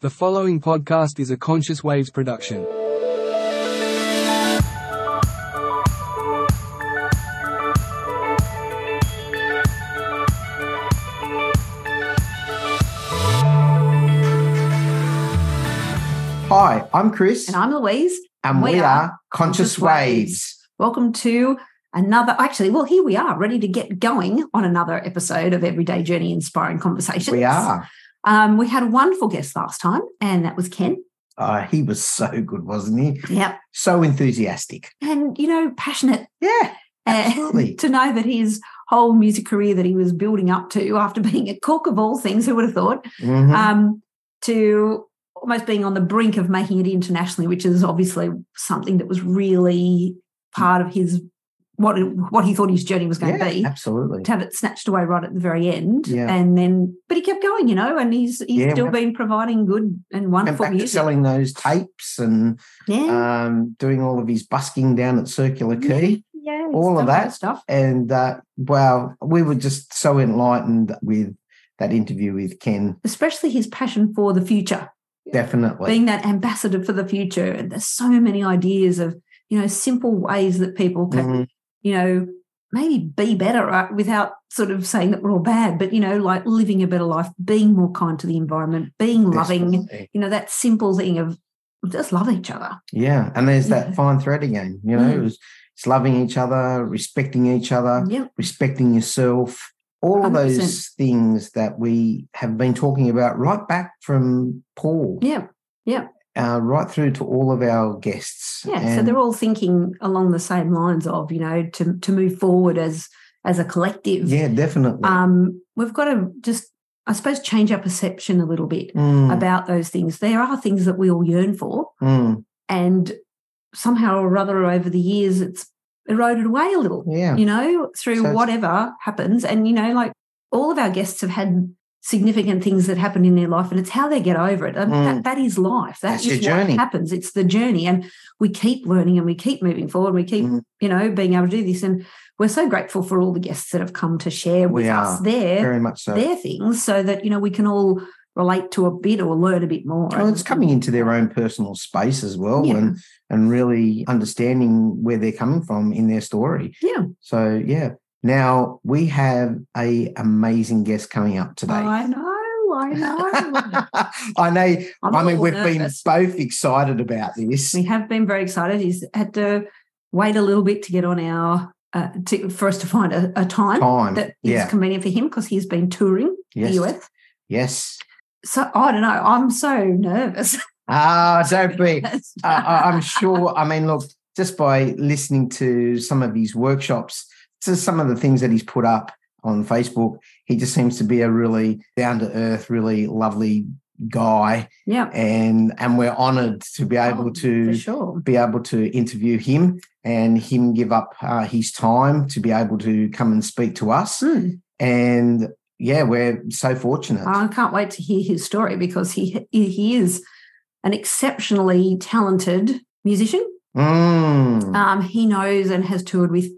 The following podcast is a Conscious Waves production. Hi, I'm Chris, And I'm Louise. and we, we are are Conscious Conscious Waves. Waves. Welcome to another, actually, well, here we are, ready to get going on another episode of Everyday Journey Inspiring Conversations. We are. Um, we had a wonderful guest last time, and that was Ken. Uh, he was so good, wasn't he? Yep. So enthusiastic. And, you know, passionate Yeah, uh, Absolutely. to know that his whole music career that he was building up to after being a cook of all things, who would have thought, Mhm. um, to almost being on the brink of making it internationally, which is obviously something that was really part of his what what he thought his journey was going yeah, to be. absolutely. To have it snatched away right at the very end, Yeah. and then but he kept going, you know, and he's he's Yeah, still been providing good and wonderful music. selling those tapes and yeah, um, doing all of his busking down at Circular Quay. yeah, all of that. stuff. And uh, wow, we were just so enlightened with that interview with Ken. Especially his passion for the future, Definitely. being that ambassador for the future. And there's so many ideas of you know simple ways that people can Mhm. You know, maybe be better right, without sort of saying that we're all bad, but, you know, like living a better life, being more kind to the environment, being loving, you know, that simple thing of just love each other. Yeah, and there's Yeah. that fine thread again. You know, Mm. it's, it's loving each other, respecting each other, Yeah. respecting yourself. All of 100%. those things that we have been talking about right back from Paul, Yeah. Yeah. Uh, right through to all of our guests. Yeah. so they're all thinking along the same lines of, you know, to to move forward as as a collective. yeah, definitely. Um, we've got to just, I suppose, change our perception a little bit Mm, about those things. There are things that we all yearn for. mm, And somehow or other over the years it's eroded away a little. yeah, you know, through So whatever happens. And, you know, like all of our guests have had significant things that happen in their life and it's how they get over it. And Mm. that, that is life. That That's is your what journey. happens. It's the journey. And we keep learning and we keep moving forward. We keep, Mm. you know, being able to do this. And we're so grateful for all the guests that have come to share with us their, very much so. their things so that, you know, we can all relate to a bit or learn a bit more. Well, it's coming into their own personal space as well, Yeah. and and really understanding where they're coming from in their story. Yeah. So yeah. Now we have a amazing guest coming up today. I know. I know. I know. I'm I mean, we've nervous. been both excited about this. We have been very excited. He's had to wait a little bit to get on our uh, to, for us to find a, a time Time. that is yeah. convenient for him because he's been touring Yes. the US. Yes. So I don't know. I'm so nervous. Ah, don't be. Uh, I- I'm sure. I mean, look, just by listening to some of his workshops, to some of the things that he's put up on Facebook, he just seems to be a really down to earth, really lovely guy, yeah, and and we're honoured to be able Oh, to sure. be able to interview him and him give up uh, his time to be able to come and speak to us. Hmm. And yeah, we're so fortunate. I can't wait to hear his story because he he is an exceptionally talented musician. Mm. Um, he knows and has toured with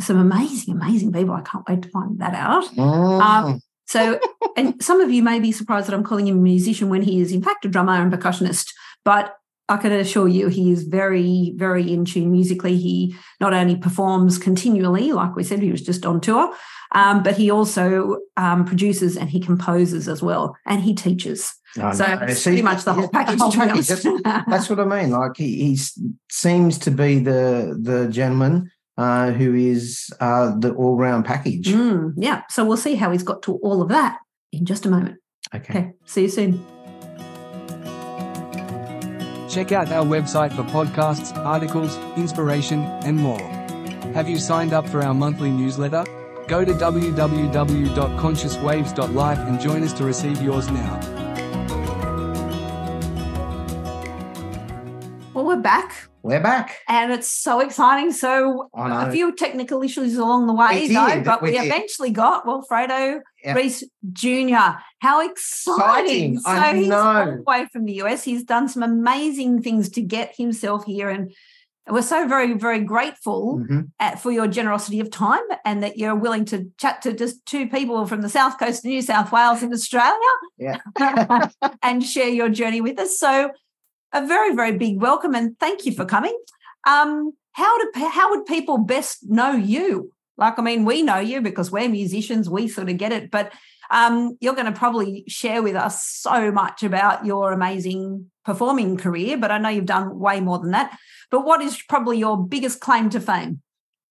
some amazing, amazing people. I can't wait to find that out. Mm. um, So, and some of you may be surprised that I'm calling him a musician when he is, in fact, a drummer and percussionist. But I can assure you, he is very, very in tune musically. He not only performs continually, like we said, he was just on tour, um, but he also um, produces and he composes as well, and he teaches. I So know. it's See, pretty much the whole package. the whole to be package. honest. That's, that's what I mean. Like he, he seems to be the the gentleman uh, who is uh, the all round package. Mm, yeah. So we'll see how he's got to all of that in just a moment. Okay. Okay. See you soon. Check out our website for podcasts, articles, inspiration, and more. Have you signed up for our monthly newsletter? Go to www.consciouswaves.life and join us to receive yours now. Well, we're back. We're back. and it's so exciting. So a few technical issues along the way, though, but we we, eventually got Walfredo Yeah. Reyes Jr. How exciting! Exciting, I so he's know. all the way from the US. He's done some amazing things to get himself here and we're so very, very grateful mm-hmm. at, for your generosity of time and that you're willing to chat to just two people from the south coast of New South Wales in Australia yeah. and share your journey with us. So, a very, very big welcome and thank you for coming. Um, how do how would people best know you? Like, I mean, we know you because we're musicians, we sort of get it, but um, you're going to probably share with us so much about your amazing performing career, but I know you've done way more than that. But what is probably your biggest claim to fame?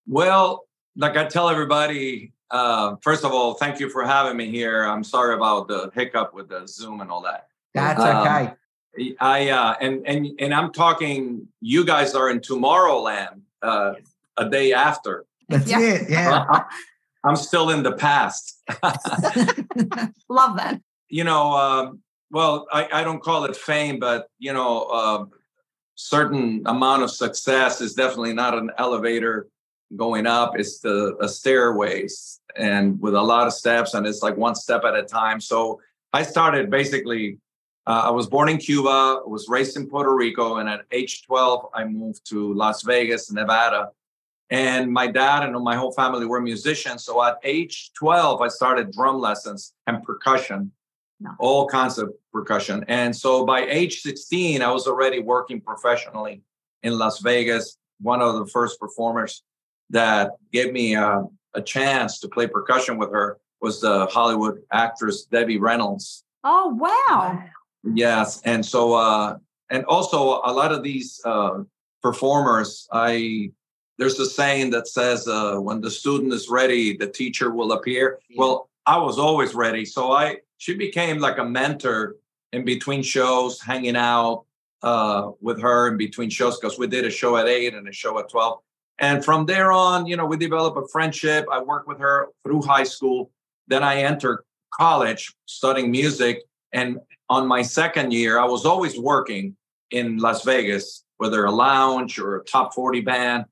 Well, like I tell everybody, uh, first of all, thank you for having me here. I'm sorry about the hiccup with the Zoom and all that. That's um, okay. I uh, and and and I'm talking. You guys are in Tomorrowland uh, a day after. That's yeah. it. Yeah. I'm still in the past. Love that. You know, um, well, I, I, don't call it fame, but you know, uh, certain amount of success is definitely not an elevator going up. It's the a stairways and with a lot of steps, and it's like one step at a time. So I started basically. Uh, I was born in Cuba, was raised in Puerto Rico, and at age 12, I moved to Las Vegas, Nevada, and my dad and my whole family were musicians. So at age 12, I started drum lessons and percussion, no. all kinds of percussion. And so by age 16, I was already working professionally in Las Vegas. One of the first performers that gave me a, a chance to play percussion with her was the Hollywood actress Debbie Reynolds. Oh, wow. Yes. And so, uh, and also a lot of these uh, performers, I there's a saying that says uh, when the student is ready the teacher will appear yeah. well i was always ready so i she became like a mentor in between shows hanging out uh, with her in between shows because we did a show at 8 and a show at 12 and from there on you know we developed a friendship i worked with her through high school then i entered college studying music and on my second year i was always working in las vegas whether a lounge or a top 40 band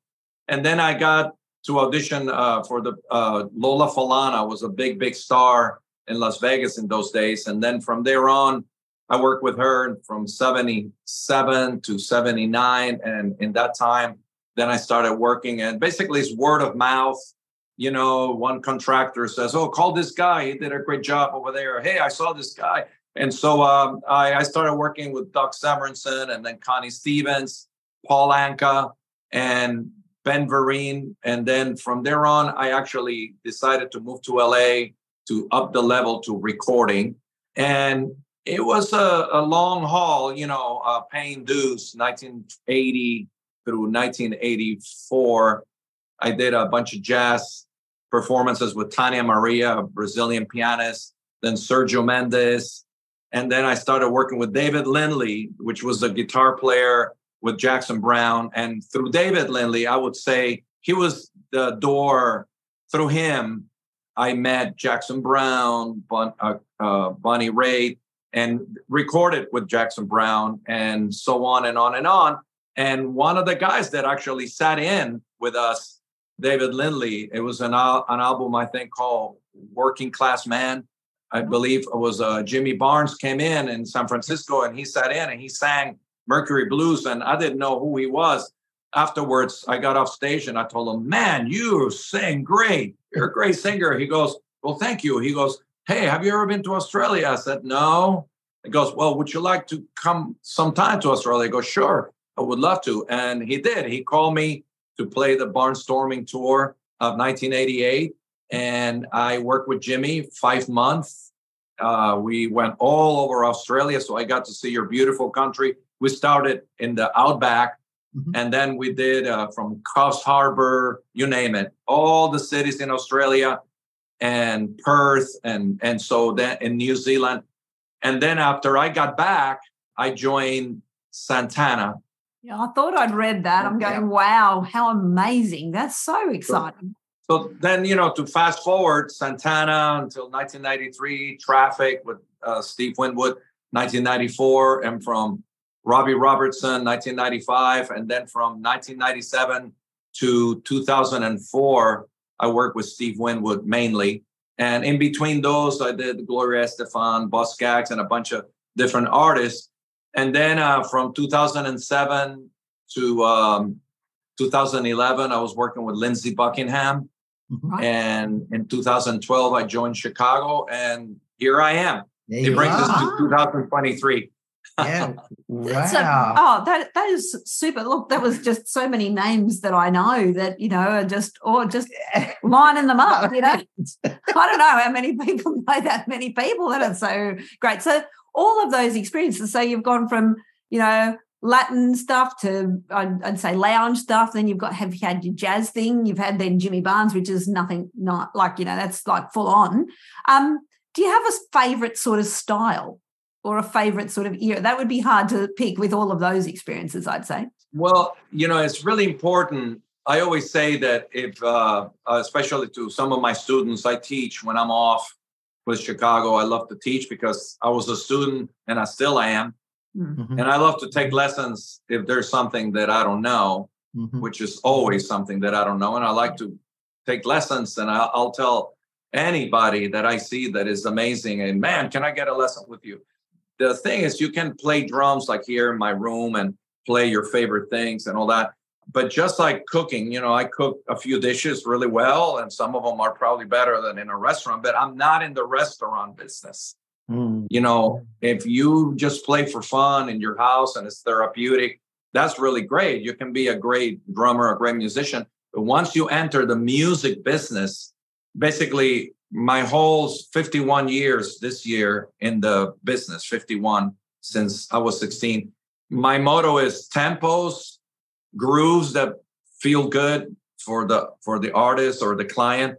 and then I got to audition uh, for the uh, Lola Falana was a big, big star in Las Vegas in those days. And then from there on, I worked with her from 77 to 79. And in that time, then I started working and basically it's word of mouth. You know, one contractor says, Oh, call this guy. He did a great job over there. Hey, I saw this guy. And so um, I, I, started working with Doc Severinsen and then Connie Stevens, Paul Anka, and Ben Vereen. And then from there on, I actually decided to move to LA to up the level to recording. And it was a, a long haul, you know, uh, paying dues 1980 through 1984. I did a bunch of jazz performances with Tania Maria, a Brazilian pianist, then Sergio Mendes. And then I started working with David Lindley, which was a guitar player with Jackson Browne. And through David Lindley, I would say he was the door. Through him, I met Jackson Browne, bon, uh, uh, Bonnie Raitt, and recorded with Jackson Browne, and so on and on and on. And one of the guys that actually sat in with us, David Lindley, it was an, al- an album I think called Working Class Man. I believe it was uh, Jimmy Barnes came in in San Francisco and he sat in and he sang Mercury Blues, and I didn't know who he was. Afterwards, I got off stage and I told him, Man, you sing great. You're a great singer. He goes, Well, thank you. He goes, Hey, have you ever been to Australia? I said, No. He goes, Well, would you like to come sometime to Australia? I go, Sure, I would love to. And he did. He called me to play the Barnestorming tour of 1988. And I worked with Jimmy five months. Uh, we went all over Australia. So I got to see your beautiful country we started in the outback mm-hmm. and then we did uh, from Coffs Harbour, you name it, all the cities in Australia and Perth and and so then in New Zealand. And then after I got back, I joined Santana. Yeah, I thought I'd read that. I'm going, yeah. wow, how amazing. That's so exciting. So, then, you know, to fast forward, Santana until 1993, Traffic with uh, Steve Winwood, 1994, and from Robbie Robertson, 1995. And then from 1997 to 2004, I worked with Steve Winwood mainly. And in between those, I did Gloria Estefan, Boz Scaggs, and a bunch of different artists. And then uh, from 2007 to um, 2011, I was working with Lindsey Buckingham. Mhm. And in 2012, I joined Chicago, and here I am. There It you brings us to 2023. Yeah. That's a- Wow. oh, that that is super. Look, that was just so many names that I know that you know are just or just lining them up. You know, I don't know how many people know that many people that are so great. So all of those experiences. So you've gone from you know Latin stuff to I'd, I'd say lounge stuff. Then you've got have you had your jazz thing. You've had then Jimmy Barnes, which is nothing not like you know that's like full on. Um, do you have a favorite sort of style? Or a favorite sort of era? That would be hard to pick with all of those experiences, I'd say. Well, you know, it's really important. I always say that if, uh, especially to some of my students, I teach when I'm off with Chicago. I love to teach because I was a student and I still am. Mhm. And I love to take lessons if there's something that I don't know, Mhm. which is always something that I don't know. And I like to take lessons and I'll, I'll tell anybody that I see that is amazing. And man, can I get a lesson with you? The thing is, you can play drums like here in my room and play your favorite things and all that. But just like cooking, you know, I cook a few dishes really well, and some of them are probably better than in a restaurant, but I'm not in the restaurant business. Mm. You know, if you just play for fun in your house and it's therapeutic, that's really great. You can be a great drummer, a great musician. But once you enter the music business, basically my whole 51 years this year in the business, 51 since I was 16. My motto is tempos, grooves that feel good for the for the artist or the client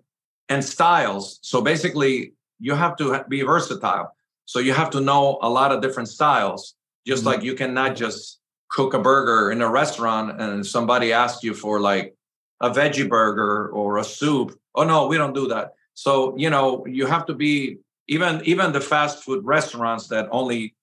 and styles. So basically you have to be versatile. So you have to know a lot of different styles. Just Mhm. like you cannot just cook a burger in a restaurant and somebody asks you for like a veggie burger or a soup. Oh no, we don't do that. So, you know, you have to be even even the fast food restaurants that only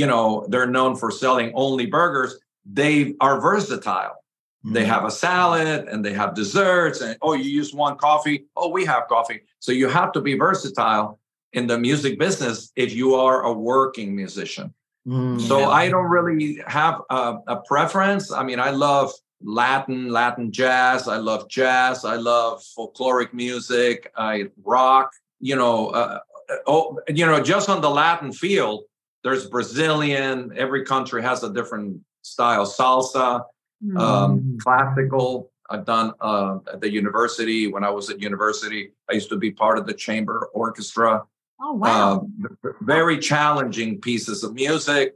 you know, they're known for selling only burgers, they are versatile. They have a salad and they have desserts and oh you use one coffee, oh we have coffee. So you have to be versatile in the music business if you are a working musician. Mm. So I don't really have a, a preference. I mean, I love Latin, Latin jazz. I love jazz. I love folkloric music. I rock. You know, uh, oh, you know, just on the Latin field, there's Brazilian. Every country has a different style. Salsa, Mm. um, Mm. classical. I've done uh, at the university. When I was at university, I used to be part of the chamber orchestra oh wow! um, very challenging pieces of music.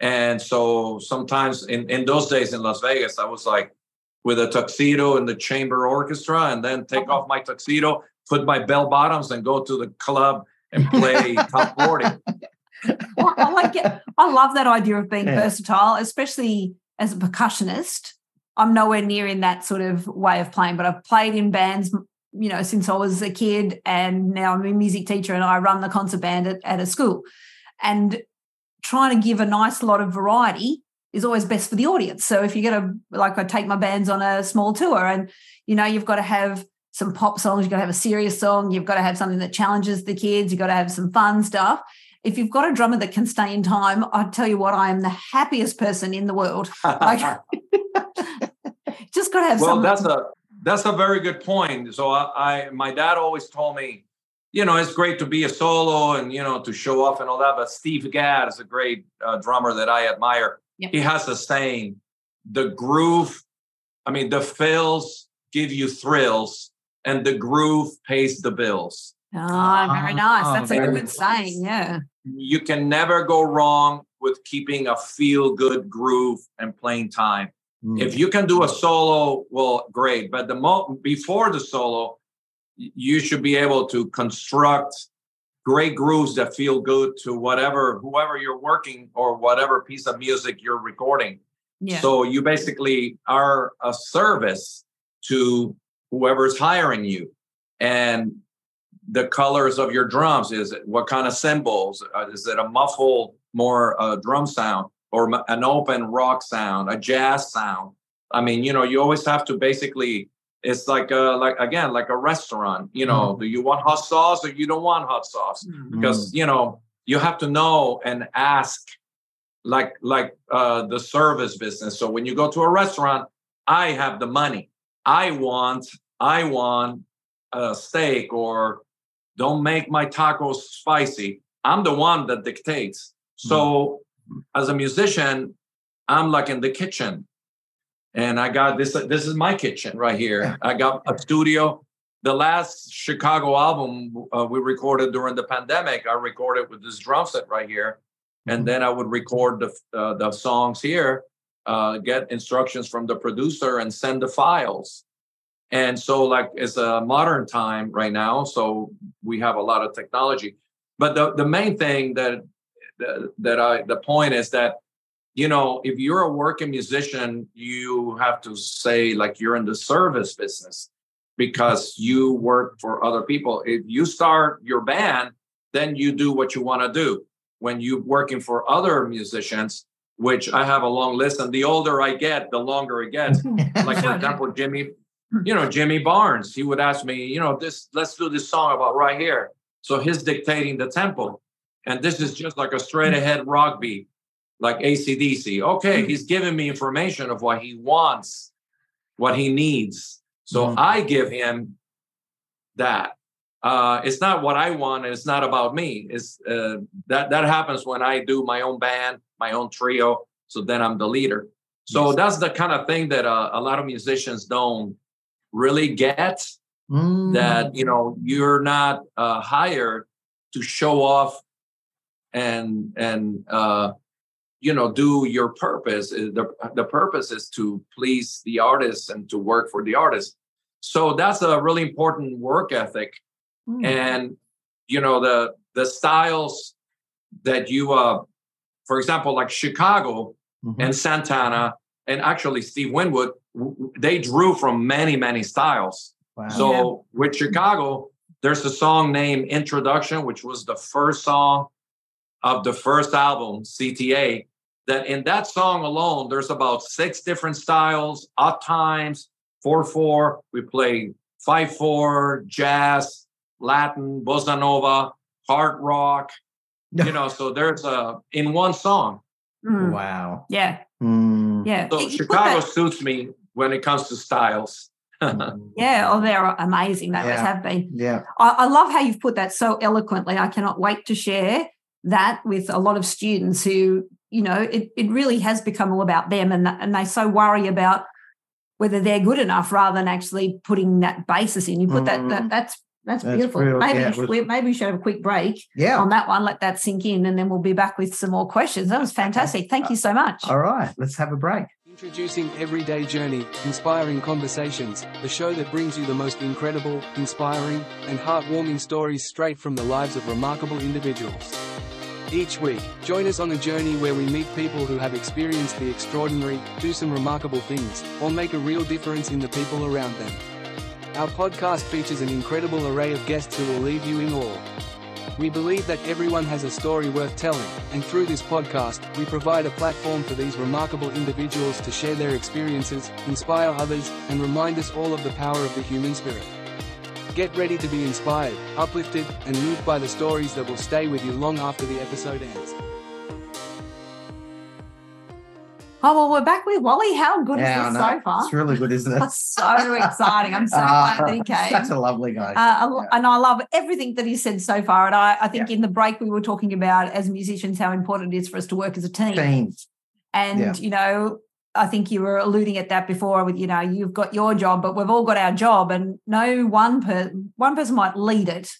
And so sometimes in, in those days in Las Vegas, I was like with a tuxedo in the chamber orchestra and then take off my tuxedo, put my bell bottoms and go to the club and play top 40. Well, I like it. I love that idea of being Yeah. versatile, especially as a percussionist. I'm nowhere near in that sort of way of playing, but I've played in bands, you know, since I was a kid, and now I'm a music teacher and I run the concert band at, at a school. And trying to give a nice lot of variety is always best for the audience. So if you're going to, like, I take my bands on a small tour, and you know, you've got to have some pop songs, you've got to have a serious song, you've got to have something that challenges the kids, you've got to have some fun stuff if you've got a drummer that can stay in time, I tell you what, I am the happiest person in the world. Like, just got to have well, some. that's a that's a very good point. So I, I my dad always told me, you know, it's great to be a solo and you know to show off and all that. But Steve Gadd is a great uh, drummer that I admire. Yep. He has a saying: the groove, I mean, the fills give you thrills, and the groove pays the bills. Oh, very nice. Ah, That's a very good nice. saying. Yeah. You can never go wrong with keeping a feel good groove and playing time. Mm. If you can do a solo, well, great. But the mo- before the solo, you should be able to construct great grooves that feel good to whatever whoever you're working or whatever piece of music you're recording. Yeah. So you basically are a service to whoever's hiring you, and the colors of your drums is it what kind of cymbals? Uh, is it a muffled more uh, drum sound or m- an open rock sound, a jazz sound? I mean, you know, you always have to basically. It's like a like again like a restaurant. You know, do you want hot sauce or you don't want hot sauce? Mm. because you know you have to know and ask like like uh the service business so when you go to a restaurant I have the money. I want, I want a steak or don't make my tacos spicy. I'm the one that dictates. So mm-hmm. as a musician, I'm like in the kitchen. And I got this, this is my kitchen right here. I got a studio. The last Chicago album uh, we recorded during the pandemic, I recorded with this drum set right here. And mm-hmm. then I would record the, uh, the songs here, uh, get instructions from the producer and send the files. And so, like, it's a modern time right now. So we have a lot of technology. But the, the main thing that that I the point is that you know if you're a working musician, you have to say like you're in the service business because you work for other people. If you start your band, then you do what you want to do. When you're working for other musicians, which I have a long list, and the older I get, the longer it gets. like for example, Jimmy you know, Jimmy Barnes, he would ask me, you know, this, let's do this song about right here. So he's dictating the tempo. And this is just like a straight ahead rock beat, like ACDC. Okay, he's giving me information of what he wants, what he needs. So mm-hmm. I give him that. Uh, it's not what I want, and it's not about me. It's uh, that that happens when I do my own band, my own trio. So then I'm the leader. So yes. that's the kind of thing that uh, a lot of musicians don't really get mm. that you know you're not uh, hired to show off and and uh, you know do your purpose uh, the, the purpose is to please the artist and to work for the artist so that's a really important work ethic mm. and you know the the styles that you uh for example like chicago mm-hmm. and santana and actually steve winwood they drew from many many styles wow. so yeah. with chicago there's a song named introduction which was the first song of the first album cta that in that song alone there's about six different styles odd times 4-4 we play 5-4 jazz latin bossa nova hard rock you know so there's a in one song mm. wow yeah mm. Yeah so chicago that- suits me when it comes to styles. yeah, oh, they're amazing. They yeah. always have been. Yeah, I, I, love how you've put that so eloquently. I cannot wait to share that with a lot of students who, you know, it, it really has become all about them, and and they so worry about whether they're good enough rather than actually putting that basis in. You put mm. that, that mm-hmm. that's that's, that's beautiful. Real, maybe yeah, was, we, maybe we should have a quick break yeah. on that one. Let that sink in, and then we'll be back with some more questions. That was fantastic. Thank you so much. All right, let's have a break. Introducing Everyday Journey, Inspiring Conversations, the show that brings you the most incredible, inspiring, and heartwarming stories straight from the lives of remarkable individuals. Each week, join us on a journey where we meet people who have experienced the extraordinary, do some remarkable things, or make a real difference in the people around them. Our podcast features an incredible array of guests who will leave you in awe. We believe that everyone has a story worth telling, and through this podcast, we provide a platform for these remarkable individuals to share their experiences, inspire others, and remind us all of the power of the human spirit. Get ready to be inspired, uplifted, and moved by the stories that will stay with you long after the episode ends. Oh well, we're back with Wally. How good yeah, is this so far? It's really good, isn't it? That's so exciting! I'm so uh, glad that he came. Such a lovely guy, uh, yeah. and I love everything that he said so far. And I, I think yeah. in the break we were talking about as musicians how important it is for us to work as a team. Team. And you know, I think you were alluding at that before with you know you've got your job, but we've all got our job, and no one per one person might lead it,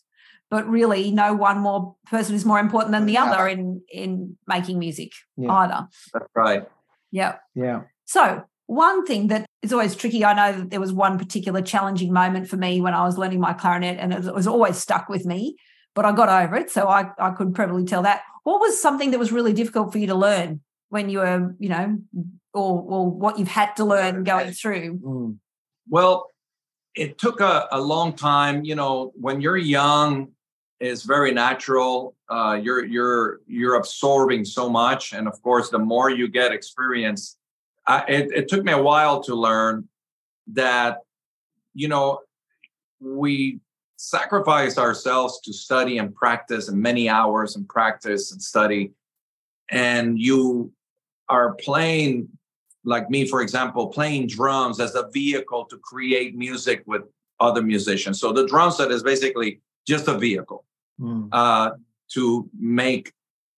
but really no one more person is more important than the other in in making music either. That's right. Yeah. Yeah. So one thing that is always tricky, I know that there was one particular challenging moment for me when I was learning my clarinet, and it was always stuck with me, but I got over it. So I, I could probably tell that. What was something that was really difficult for you to learn when you were, you know, or, or what you've had to learn going through? Mm. Well, it took a, a long time. You know, when you're young, is very natural. Uh, you're you're you're absorbing so much, and of course, the more you get experience, I, it, it took me a while to learn that you know we sacrifice ourselves to study and practice, and many hours and practice and study, and you are playing like me, for example, playing drums as a vehicle to create music with other musicians. So the drum set is basically just a vehicle mm. uh, to make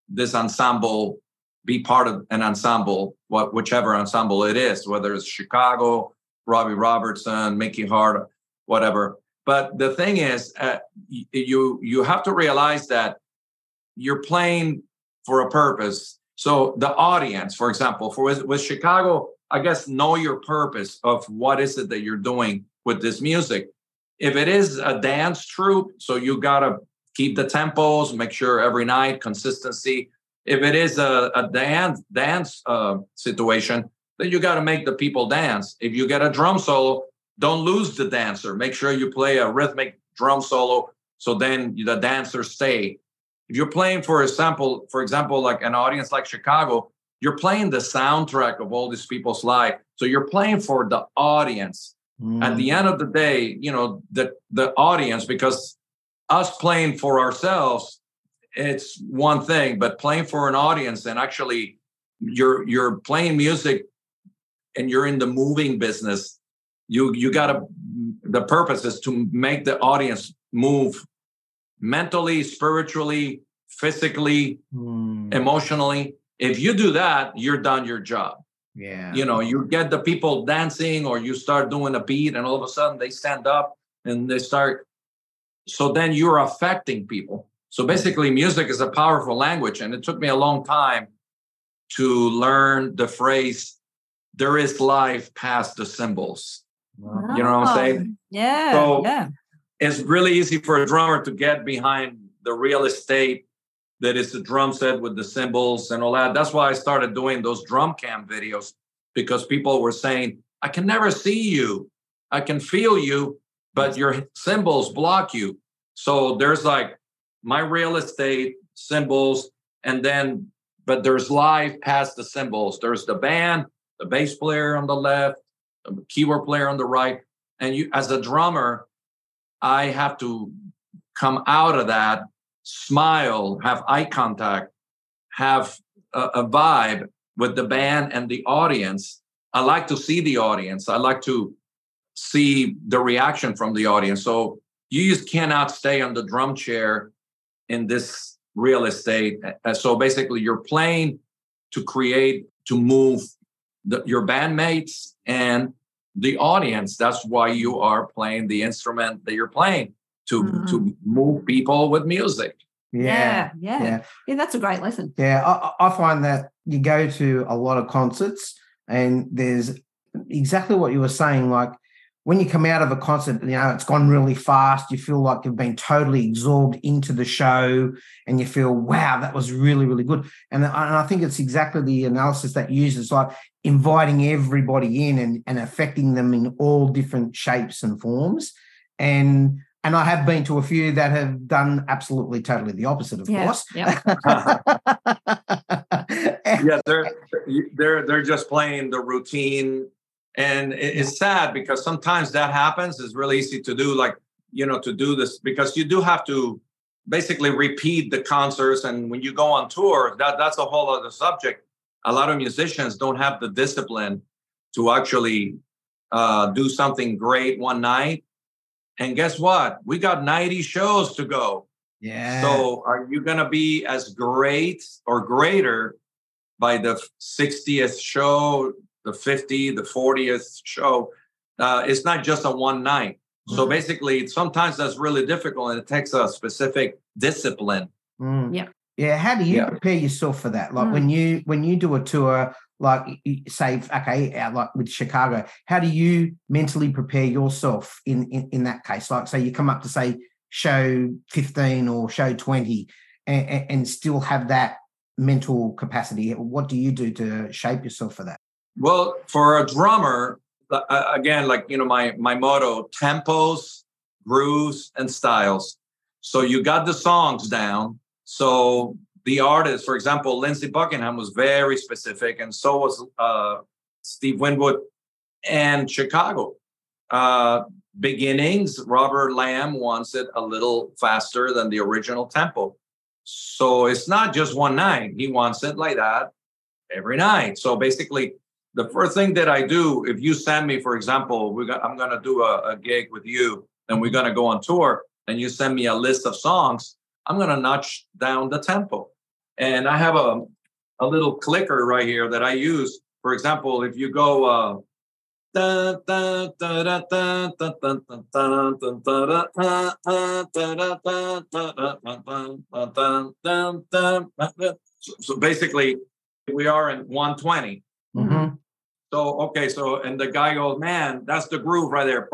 this ensemble be part of an ensemble, what whichever ensemble it is, whether it's Chicago, Robbie Robertson, Mickey Hart, whatever. But the thing is, uh, you you have to realize that you're playing for a purpose. So the audience, for example, for with, with Chicago, I guess know your purpose of what is it that you're doing with this music. If it is a dance troupe, so you gotta keep the tempos, make sure every night consistency. If it is a, a dance dance uh, situation, then you got to make the people dance. If you get a drum solo, don't lose the dancer. Make sure you play a rhythmic drum solo so then the dancers stay. If you're playing for example, for example, like an audience like Chicago, you're playing the soundtrack of all these people's life. So you're playing for the audience. Mm. At the end of the day, you know, the the audience, because us playing for ourselves, it's one thing, but playing for an audience and actually you're you're playing music and you're in the moving business, you you gotta the purpose is to make the audience move mentally, spiritually, physically, mm. emotionally. If you do that, you're done your job. Yeah. You know, you get the people dancing or you start doing a beat and all of a sudden they stand up and they start so then you're affecting people. So basically, music is a powerful language. And it took me a long time to learn the phrase, there is life past the cymbals. Wow. You know what I'm saying? Yeah. So yeah. it's really easy for a drummer to get behind the real estate that is the drum set with the cymbals and all that. That's why I started doing those drum cam videos because people were saying, I can never see you. I can feel you, but your cymbals block you. So there's like my real estate cymbals, and then but there's live past the cymbals. There's the band, the bass player on the left, the keyboard player on the right, and you as a drummer, I have to come out of that, smile, have eye contact, have a, a vibe with the band and the audience. I like to see the audience. I like to see the reaction from the audience. So you just cannot stay on the drum chair in this real estate. So basically, you're playing to create, to move the, your bandmates and the audience. That's why you are playing the instrument that you're playing to mm-hmm. to move people with music. Yeah, yeah, yeah, yeah. That's a great lesson. Yeah, I, I find that you go to a lot of concerts, and there's exactly what you were saying. Like when you come out of a concert, you know, it's gone really fast. You feel like you've been totally absorbed into the show and you feel, wow, that was really, really good. And, and I think it's exactly the analysis that uses like inviting everybody in and, and affecting them in all different shapes and forms. And and I have been to a few that have done absolutely totally the opposite, of yeah, course. Yeah. yeah, they're they're they're just playing the routine and it's sad because sometimes that happens it's really easy to do like you know to do this because you do have to basically repeat the concerts and when you go on tour that that's a whole other subject. A lot of musicians don't have the discipline to actually uh, do something great one night. And guess what? We got 90 shows to go. Yeah. so are you going to be as great or greater by the 60th show the 50, the 40th show. Uh, it's not just a one night. Mm. So basically, sometimes that's really difficult and it takes a specific discipline. Mm. Yeah. Yeah. How do you yeah. prepare yourself for that? Like mm. when you when you do a tour, like say, okay, like with Chicago, how do you mentally prepare yourself in, in in that case? Like, say you come up to say show 15 or show 20 and, and still have that mental capacity. What do you do to shape yourself for that? Well, for a drummer, again, like you know, my my motto: tempos, grooves, and styles. So you got the songs down. So the artist, for example, Lindsey Buckingham was very specific, and so was uh, Steve Winwood and Chicago. Uh, beginnings, Robert Lamm wants it a little faster than the original tempo. So it's not just one night. He wants it like that every night. So basically, the first thing that I do, if you send me, for example, we got, I'm going to do a, a gig with you and we're going to go on tour and you send me a list of songs, I'm going to notch down the tempo. And I have a, a little clicker right here that I use. For example, if you go, uh, so basically we are in 120 Mhm. so okay, so and the guy goes, man, that's the groove right there.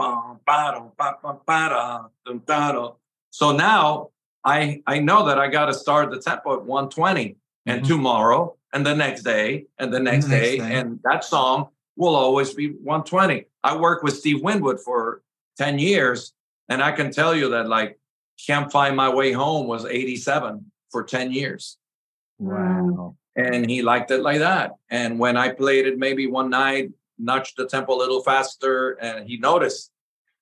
So now I I know that I got to start the tempo at 120, and Mhm. tomorrow, and the next day, and the next, next day, day. and that song will always be 120. I worked with Steve Winwood for 10 years, and I can tell you that like Can't Find My Way Home was 87 for 10 years Wow. And he liked it like that. And when I played it, maybe one night, nudged the tempo a little faster, and he noticed,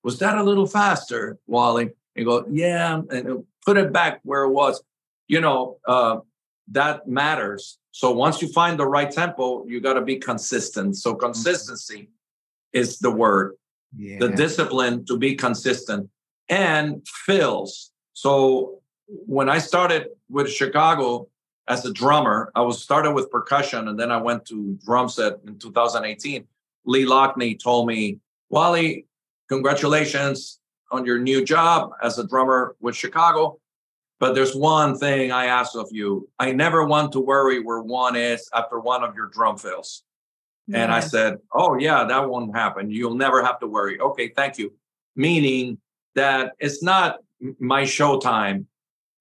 was that a little faster, Wally? He go, yeah, and put it back where it was. You know, uh, that matters. So once you find the right tempo, you got to be consistent. So consistency is the word Yeah. the discipline to be consistent and fills. So when I started with Chicago as a drummer, I was started with percussion and then I went to drum set in 2018. Lee Loughnane told me, Wally, congratulations on your new job as a drummer with Chicago. But there's one thing I ask of you. I never want to worry where one is after one of your drum fills. And I said, Oh, yeah, that won't happen. You'll never have to worry. Okay, thank you. Meaning that it's not my showtime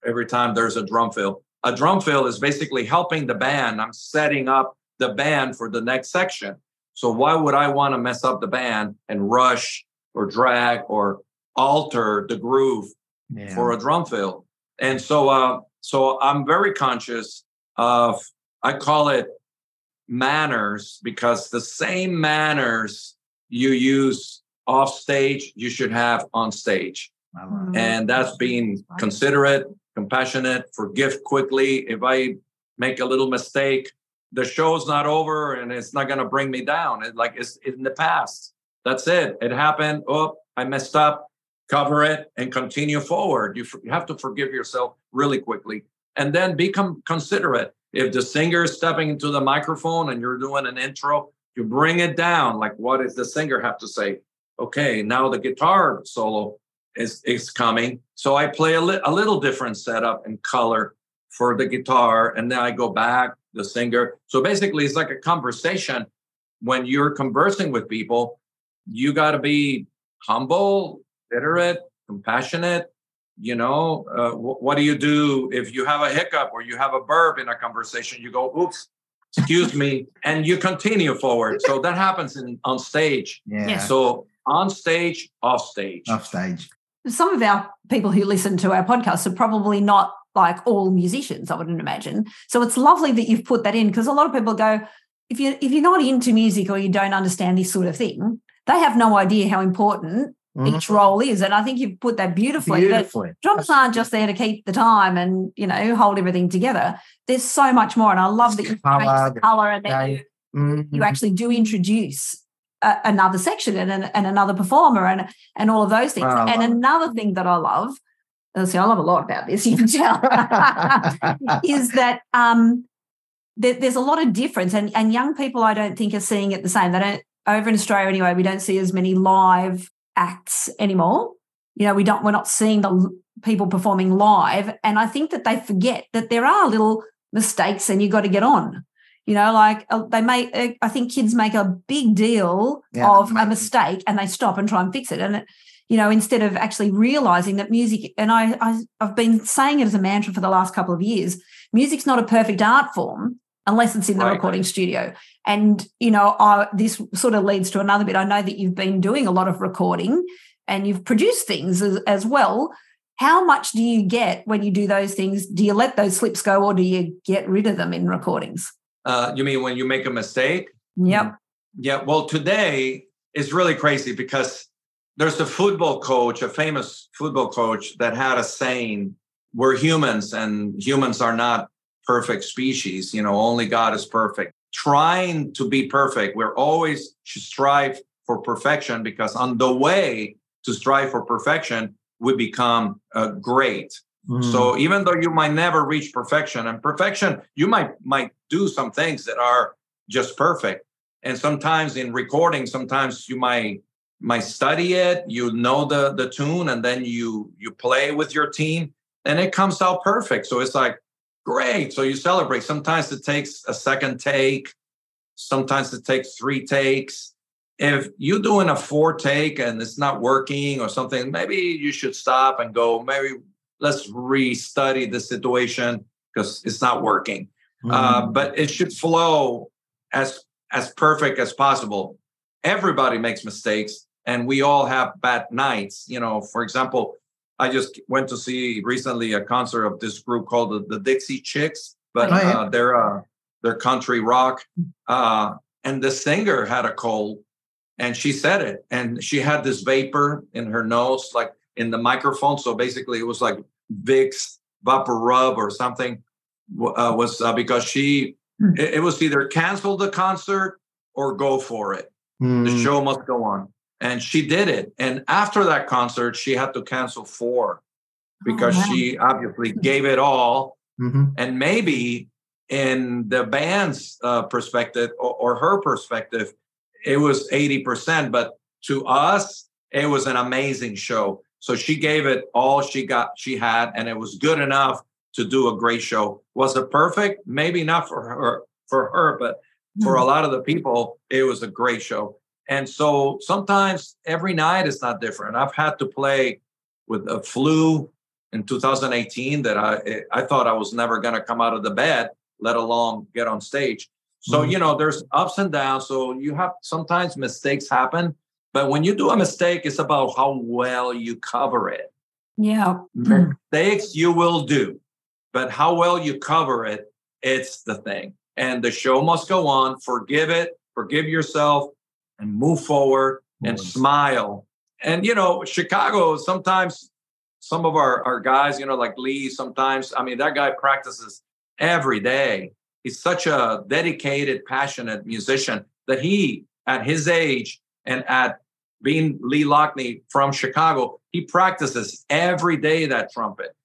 every time there's a drum fill. A drum fill is basically helping the band. I'm setting up the band for the next section. So why would I want to mess up the band and rush or drag or alter the groove yeah. for a drum fill. And so uh so I'm very conscious of I call it manners because the same manners you use off stage you should have on stage. I love it. And that's being considerate, compassionate, forgive quickly. If I make a little mistake, the show's not over and it's not going to bring me down. It like it's in the past. That's it. It happened. Oh, I messed up. Cover it and continue forward. You, you have to forgive yourself really quickly and then become considerate. If the singer is stepping into the microphone and you're doing an intro, you bring it down. Like, what does the singer have to say? Okay, now the guitar solo is is coming. So I play a, li- a little different setup and color for the guitar, and then I go back the singer. So basically, it's like a conversation. When you're conversing with people, you got to be humble, literate, compassionate. You know, uh, wh- what do you do if you have a hiccup or you have a burp in a conversation? You go, "Oops, excuse me," and you continue forward. So that happens in on stage. Yeah. Yes. So on stage, off stage. Off stage. Some of our people who listen to our podcast are probably not like all musicians i wouldn't imagine so it's lovely that you've put that in because a lot of people go if you if you're not into music or you don't understand this sort of thing they have no idea how important Mhm. each role is and i think you've put that beautifully, that Beautifully. drums aren't just there to keep the time and you know hold everything together there's so much more and i love that you Colour, the color and then you, Mhm. you actually do introduce a, another section and, an- and another performer and and all of those things. Wow, and another thing that I love, see, I love a lot about this. You can tell is that um, there, there's a lot of difference, and and young people I don't think are seeing it the same. They don't over in Australia anyway. We don't see as many live acts anymore. You know, we don't. We're not seeing the people performing live, and I think that they forget that there are little mistakes, and you got to get on. You know, like uh, they make. Uh, I think kids make a big deal Yeah, of a mistake, and they stop and try and fix it, and it, you know, instead of actually realizing that music, and I, I, I've been saying it as a mantra for the last couple of years, music's not a perfect art form unless it's in the Right. recording studio. And, you know, I, this sort of leads to another bit. I know that you've been doing a lot of recording and you've produced things as, as well. How much do you get when you do those things? Do you let those slips go or do you get rid of them in recordings? Uh, you mean when you make a mistake? Yep. Yeah. Well, today is really crazy because there's a football coach, a famous football coach, that had a saying: "We're humans, and humans are not perfect species. You know, only God is perfect." trying to be perfect. We're always strive for perfection because on the way to strive for perfection, we become uh, great. Mm. So even though you might never reach perfection, and perfection, you might might do some things that are just perfect. And sometimes in recording, sometimes you might might study it, you know the the tune, and then you you play with your team, and it comes out perfect. So it's like great. So you celebrate. Sometimes it takes a second take, sometimes it takes three takes. If you're doing a four take and it's not working or something, maybe you should stop and go, maybe let's restudy the situation because it's not working. Uh, mm-hmm. Uh, but it should flow as as perfect as possible. Everybody makes mistakes, and we all have bad nights. You know, for example, I just went to see recently a concert of this group called the, the Dixie Chicks, but oh, yeah. uh, they're uh, they're country rock. Uh, and the singer had a cold, and she said it, and she had this vapor in her nose, like in the microphone. So basically, it was like Vicks VapoRub or something. Uh, was uh, because she mm. it, it, was either cancel the concert or go for it. Mm. The hmm. show must go on, and she did it. And after that concert, she had to cancel four because oh, she obviously gave it all. Mm-hmm. And maybe in the band's uh, perspective or, or her perspective, it was 80%. But to us, it was an amazing show. So she gave it all she got, she had, and it was good enough to do a great show. Was it perfect? Maybe not for her, for her, but for a mm-hmm. lot of the people, it was a great show. And so sometimes every night is not different. I've had to play with a flu in 2018 that I I thought I was never going to come out of the bed, let alone get on stage. So mm-hmm. you know, there's ups and downs. So you have sometimes mistakes happen, but when you do a mistake, it's about how well you cover it. Yeah. Mistakes mm. you will do, but how well you cover it, it's the thing. And the show must go on. Forgive it, forgive yourself, and move forward and smile. And, you know, Chicago, sometimes some of our, our guys, you know, like Lee, sometimes, I mean, that guy practices every day. He's such a dedicated, passionate musician that he, at his age and at being Lee Loughnane from Chicago, he practices every day that trumpet.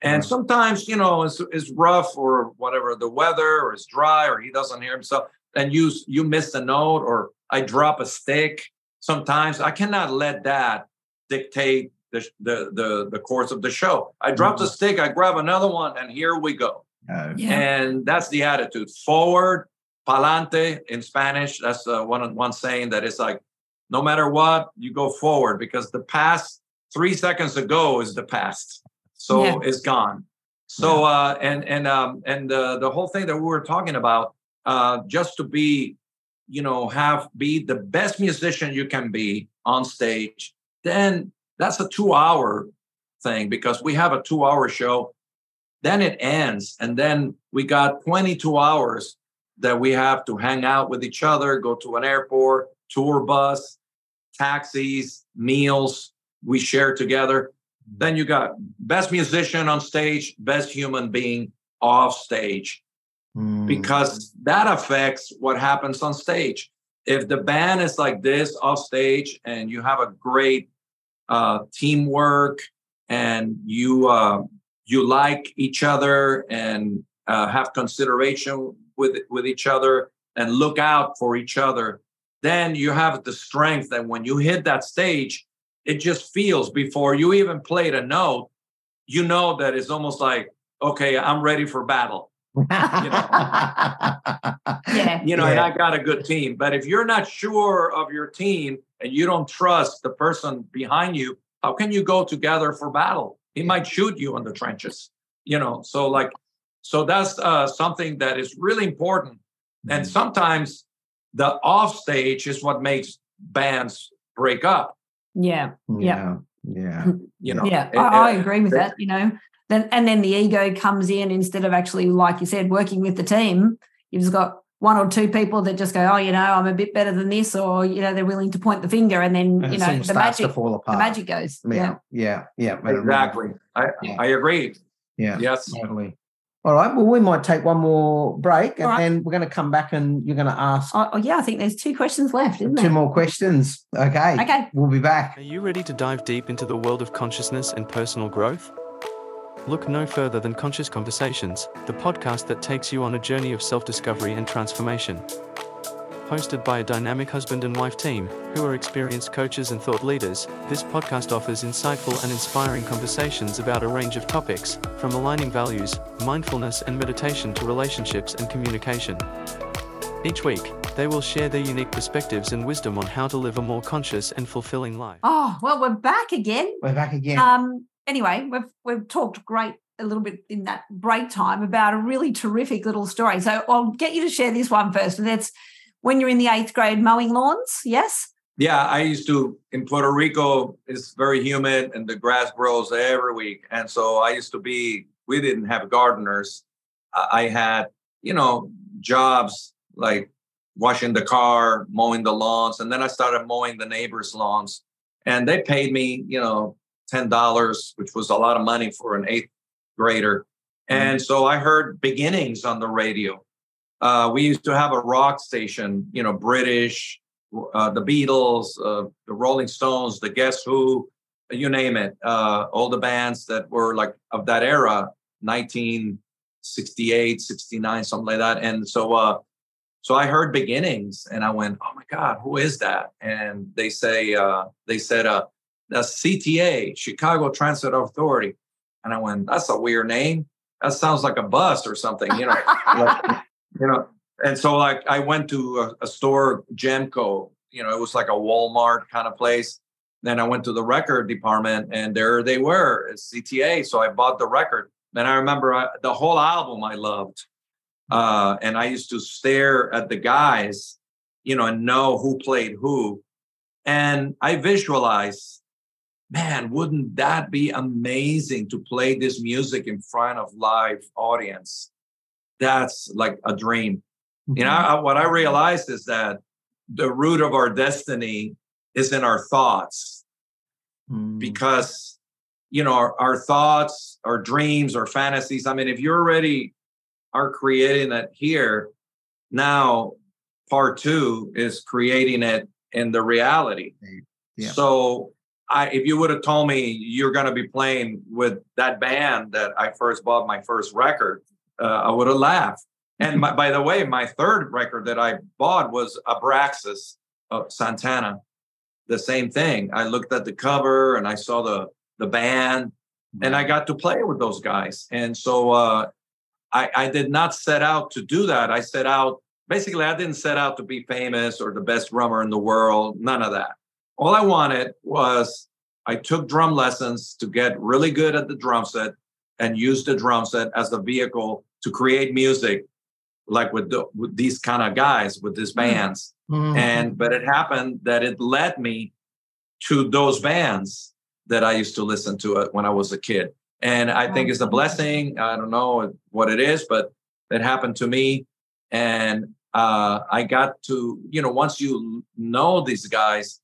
And sometimes, you know, it's, it's rough or whatever, the weather or it's dry or he doesn't hear himself. And you you miss a note or I drop a stick. Sometimes I cannot let that dictate the the the, the course of the show. I drop mm-hmm. the stick, I grab another one, and here we go. Uh, yeah. And that's the attitude. Forward, palante in Spanish. That's uh, one one saying that is like no matter what, you go forward because the past three seconds ago is the past. So yeah. it's gone. So yeah. uh and and um and uh, the whole thing that we were talking about, uh just to be, you know, have be the best musician you can be on stage, then that's a two hour thing because we have a two hour show. Then it ends, and then we got 22 hours that we have to hang out with each other, go to an airport, tour bus, taxis, meals we share together. Then you got best musician on stage, best human being off stage, mm. because that affects what happens on stage. If the band is like this off stage and you have a great uh, teamwork and you uh, you like each other and uh, have consideration with with each other and look out for each other then you have the strength that when you hit that stage, it just feels before you even played a note, you know that it's almost like, okay, I'm ready for battle. you know, yeah. you know yeah. and I got a good team. But if you're not sure of your team and you don't trust the person behind you, how can you go together for battle? He might shoot you in the trenches, you know. So like, so that's uh, something that is really important. Mm-hmm. And sometimes the off stage is what makes bands break up. Yeah. Yeah. Yeah. You know. Yeah. It, I, I, agree with it, that. You know, then and then the ego comes in instead of actually, like you said, working with the team. You've just got one or two people that just go, oh, you know, I'm a bit better than this, or you know, they're willing to point the finger, and then and you know, the magic, fall apart. the magic goes. Yeah, yeah, yeah, yeah exactly. I yeah. I agree. Yeah, yes, totally. All right. Well, we might take one more break and All right. then we're going to come back and you're going to ask Oh, oh, yeah, I think there's two questions left, isn't two there? more questions. Okay. Okay. We'll be back. Are you ready to dive deep into the world of consciousness and personal growth? Look no further than Conscious Conversations, the podcast that takes you on a journey of self discovery and transformation. Hosted by a dynamic husband and wife team who are experienced coaches and thought leaders, this podcast offers insightful and inspiring conversations about a range of topics, from aligning values, mindfulness, and meditation to relationships and communication. Each week, they will share their unique perspectives and wisdom on how to live a more conscious and fulfilling life. Oh, well, we're back again. We're back again. Um, anyway, we've we've talked great a little bit in that break time about a really terrific little story. So I'll get you to share this one first, and that's when you're in the eighth grade mowing lawns. Yes. Yeah, I used to in Puerto Rico. It's very humid and the grass grows every week, and so I used to be. We didn't have gardeners. I I had, you know, jobs like washing the car, mowing the lawns, and then I started mowing the neighbors' lawns, and they paid me, you know, ten dollars, which was a lot of money for an eighth grader. Mm-hmm. And so I heard beginnings on the radio. Uh, we used to have a rock station, you know, British, uh, the Beatles, uh, the Rolling Stones, the Guess Who, you name it. Uh, all the bands that were like of that era, 1968, 69, something like that. And so, uh, so I heard beginnings, and I went, "Oh my God, who is that?" And they say, uh, they said, "That's CTA, Chicago Transit Authority." And I went, "That's a weird name. That sounds like a bus or something, you know." like, you know and so like i went to a, a store gemco you know it was like a walmart kind of place. Then i went to the record department and there they were cta so i bought the record. And i remember I, the whole album i loved uh, and i used to stare at the guys you know and know who played who. And i visualized man wouldn't that be amazing to play this music in front of live audience that's like a dream. You know, I, what I realized is that the root of our destiny is in our thoughts Mm. because, you know, our, our thoughts, our dreams, our fantasies. I mean, if you already are creating it here, now part two is creating it in the reality. Yeah. So I, if you would have told me you're going to be playing with that band that I first bought my first record, uh, I would have laughed. And my, by the way, my third record that I bought was Abraxas of Santana. The same thing. I looked at the cover and I saw the the band, and I got to play with those guys. And so uh, I, I did not set out to do that. I set out basically. I didn't set out to be famous or the best drummer in the world. None of that. All I wanted was I took drum lessons to get really good at the drum set and use the drum set as the vehicle to create music like with, the, with these kind of guys with these bands. Mhm. and but it happened that it led me to those bands that i used to listen to when i was a kid. And i think it's a blessing. I don't know what it is but it happened to me. And uh, i got to you know once you know these guys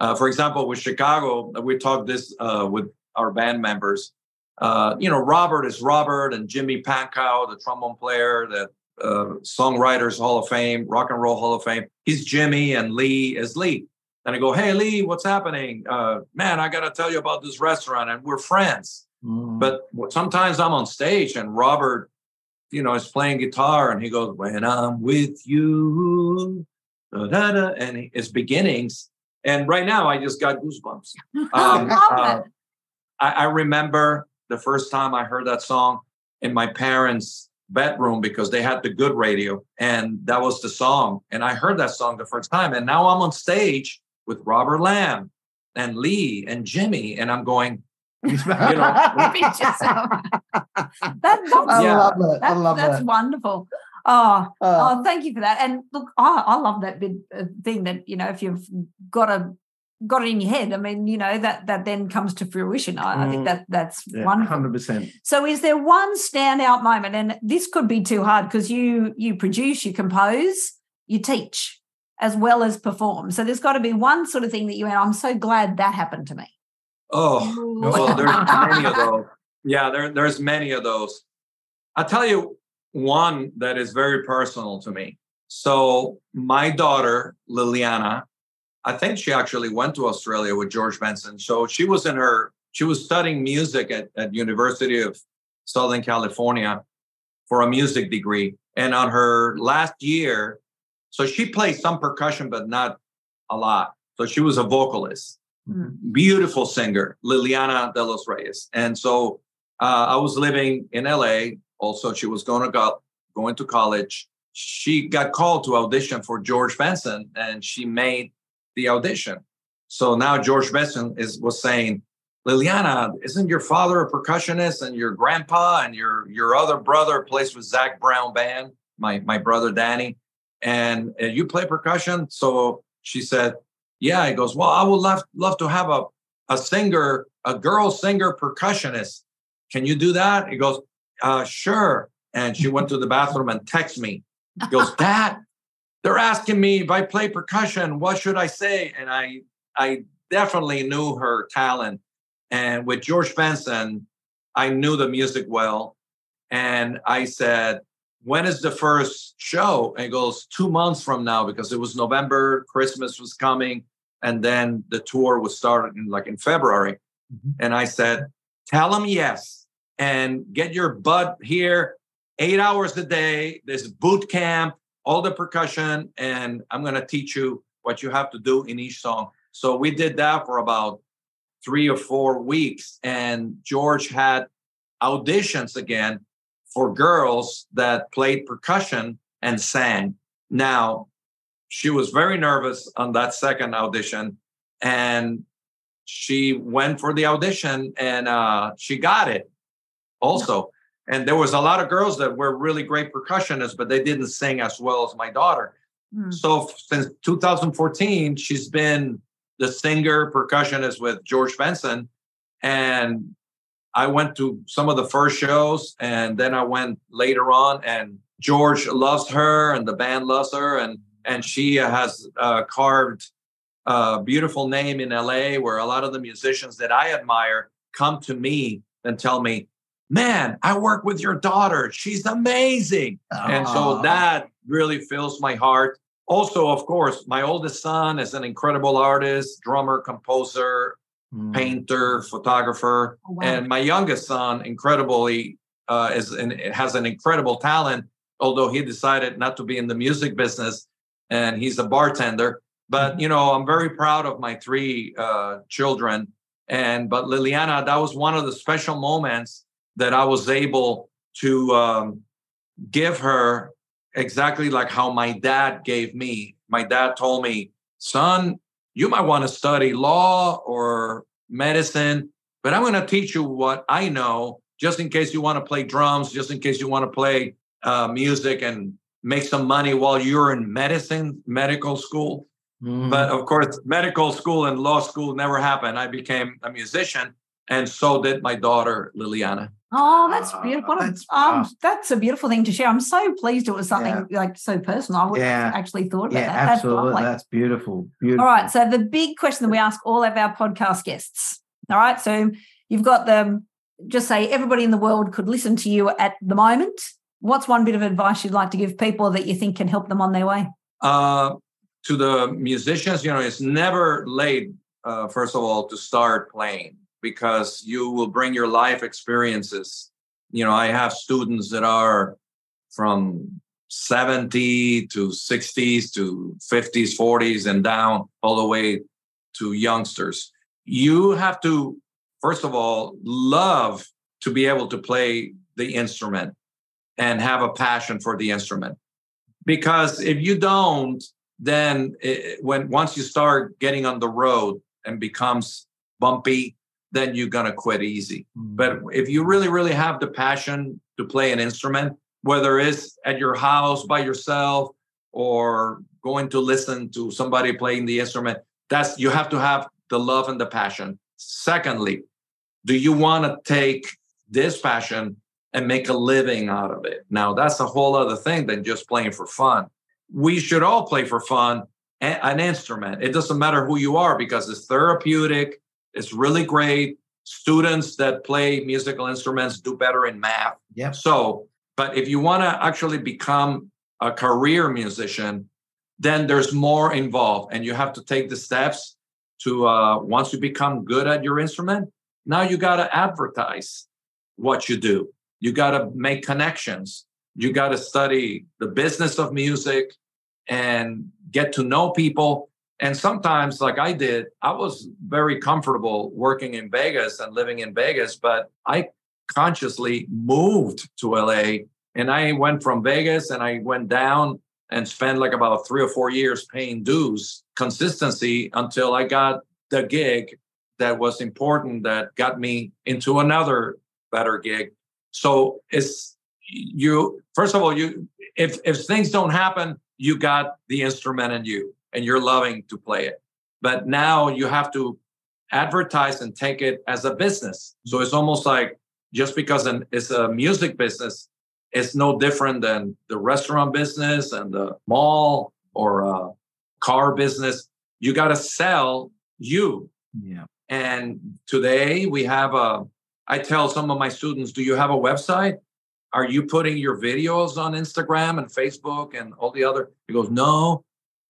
uh, for example with chicago we talked this uh, with our band members uh, you know, Robert is Robert and Jimmy Pankow, the trombone player, the uh, Songwriters Hall of Fame, Rock and Roll Hall of Fame. He's Jimmy and Lee is Lee. And I go, hey, Lee, what's happening? Uh, man, I got to tell you about this restaurant. And we're friends. Mm. But sometimes I'm on stage and Robert, you know, is playing guitar and he goes, when I'm with you, da, da, da, and he- it's beginnings. And right now I just got goosebumps. Um, uh. I, I remember the first time I heard that song in my parents' bedroom because they had the good radio, and that was the song. And I heard that song the first time, and now I'm on stage with Robert Lamm and Lee and Jimmy, and I'm going, you know, Pinch yourself. that, I that's, Yeah. love it. I love that's it. wonderful. Oh, Uh, oh, thank you for that. And look, I, I love that bit uh, thing that you know if you've got a got it in your head. I mean, you know that that then comes to fruition. I, I think Mm. that that's 100%. So, is there one standout moment? And this could be too hard because you you produce, you compose, you teach, as well as perform. So, there's got to be one sort of thing that you went. I'm so glad that happened to me. oh, well, there's many of those. Yeah, there, there's many of those. I'll tell you one that is very personal to me. So my daughter, Liliana, I think she actually went to Australia with George Benson. So she was in her, she was studying music at, at University of Southern California for a music degree. And on her last year, so she played some percussion, but not a lot. So she was a vocalist, mm-hmm. beautiful singer, Liliana de los Reyes. And so uh, I was living in LA. Also, she was going to go going to college. She got called to audition for George Benson, and she made the audition. So now George Benson is was saying, Liliana, isn't your father a percussionist and your grandpa and your your other brother plays with Zac Brown band, my my brother Danny, and, and you play percussion? So she said, Yeah. He goes, Well, I would love love to have a a singer, a girl singer percussionist. Can you do that? He goes, uh, sure. And she went to the bathroom and texted me. He goes, Dad, they're asking me if I play percussion, what should I say? And I I definitely knew her talent. And with George Benson, I knew the music well. And I said, when is the first show? And he goes, two months from now, because it was November, Christmas was coming, and then the tour was starting like in February. Mm-hmm. And I said, tell him yes and get your butt here eight hours a day. this boot camp, all the percussion, and I'm going to teach you what you have to do in each song. So we did that for about three or four weeks, and George had auditions again for girls that played percussion and sang. Now, she was very nervous on that second audition, and she went for the audition and uh, she got it also. And there was a lot of girls that were really great percussionists, but they didn't sing as well as my daughter. Mm. So since 2014, she's been the singer percussionist with George Benson. And I went to some of the first shows and then I went later on and George loves her and the band loves her and and she has uh, carved a beautiful name in LA where a lot of the musicians that I admire come to me and tell me, man, I work with your daughter. She's amazing. Aww. And so that really fills my heart. Also, of course, my oldest son is an incredible artist, drummer, composer, mm. painter, photographer. Oh, wow. And my youngest son, incredibly, uh, is an, has an incredible talent, although he decided not to be in the music business and he's a bartender. But, mm-hmm. you know, I'm very proud of my three uh, children. And, but Liliana, that was one of the special moments that I was able to um, give her exactly like how my dad gave me. My dad told me, son, you might want to study law or medicine, but I'm going to teach you what I know just in case you want to play drums, just in case you want to play uh, music and make some money while you're in medicine, medical school. Mm. But of course, medical school and law school never happened. I became a musician, and so did my daughter, Liliana. Oh, that's beautiful. That's, um, that's a beautiful thing to share. I'm so pleased it was something yeah. like so personal. I wouldn't yeah. actually thought about yeah, that. Absolutely. That's, that's beautiful. Beautiful. All right. So the big question that we ask all of our podcast guests. All right. So you've got them, just say everybody in the world could listen to you at the moment. What's one bit of advice you'd like to give people that you think can help them on their way? Uh, to the musicians, you know, it's never late, uh, first of all, to start playing because you will bring your life experiences. You know, I have students that are from 70 to 60s to 50s, 40s, and down all the way to youngsters. You have to, first of all, love to be able to play the instrument and have a passion for the instrument. Because if you don't, then it, when once you start getting on the road and becomes bumpy then you're going to quit easy. Mm-hmm. But if you really, really have the passion to play an instrument, whether it's at your house by yourself or going to listen to somebody playing the instrument, that's you have to have the love and the passion. Secondly, do you want to take this passion and make a living out of it? Now, that's a whole other thing than just playing for fun. We should all play for fun an instrument. It doesn't matter who you are because it's therapeutic it's really great. Students that play musical instruments do better in math. Yeah. So But if you want to actually become a career musician, then there's more involved, and you have to take the steps to uh, once you become good at your instrument. Now you got to advertise what you do. You got to make connections. You got to study the business of music and get to know people. And sometimes, like I did, I was very comfortable working in Vegas and living in Vegas, but I consciously moved to LA and I went from Vegas and I went down and spent like about three or four years paying dues consistency until I got the gig that was important that got me into another better gig. So it's you first of all, you if if things don't happen, you got the instrument in you and you're loving to play it. But now you have to advertise and take it as a business. So it's almost like just because it's a music business, it's no different than the restaurant business and the mall or a car business. You got to sell you. Yeah. And today we have a, I tell some of my students, do you have a website? Are you putting your videos on Instagram and Facebook and all the other? He goes, no,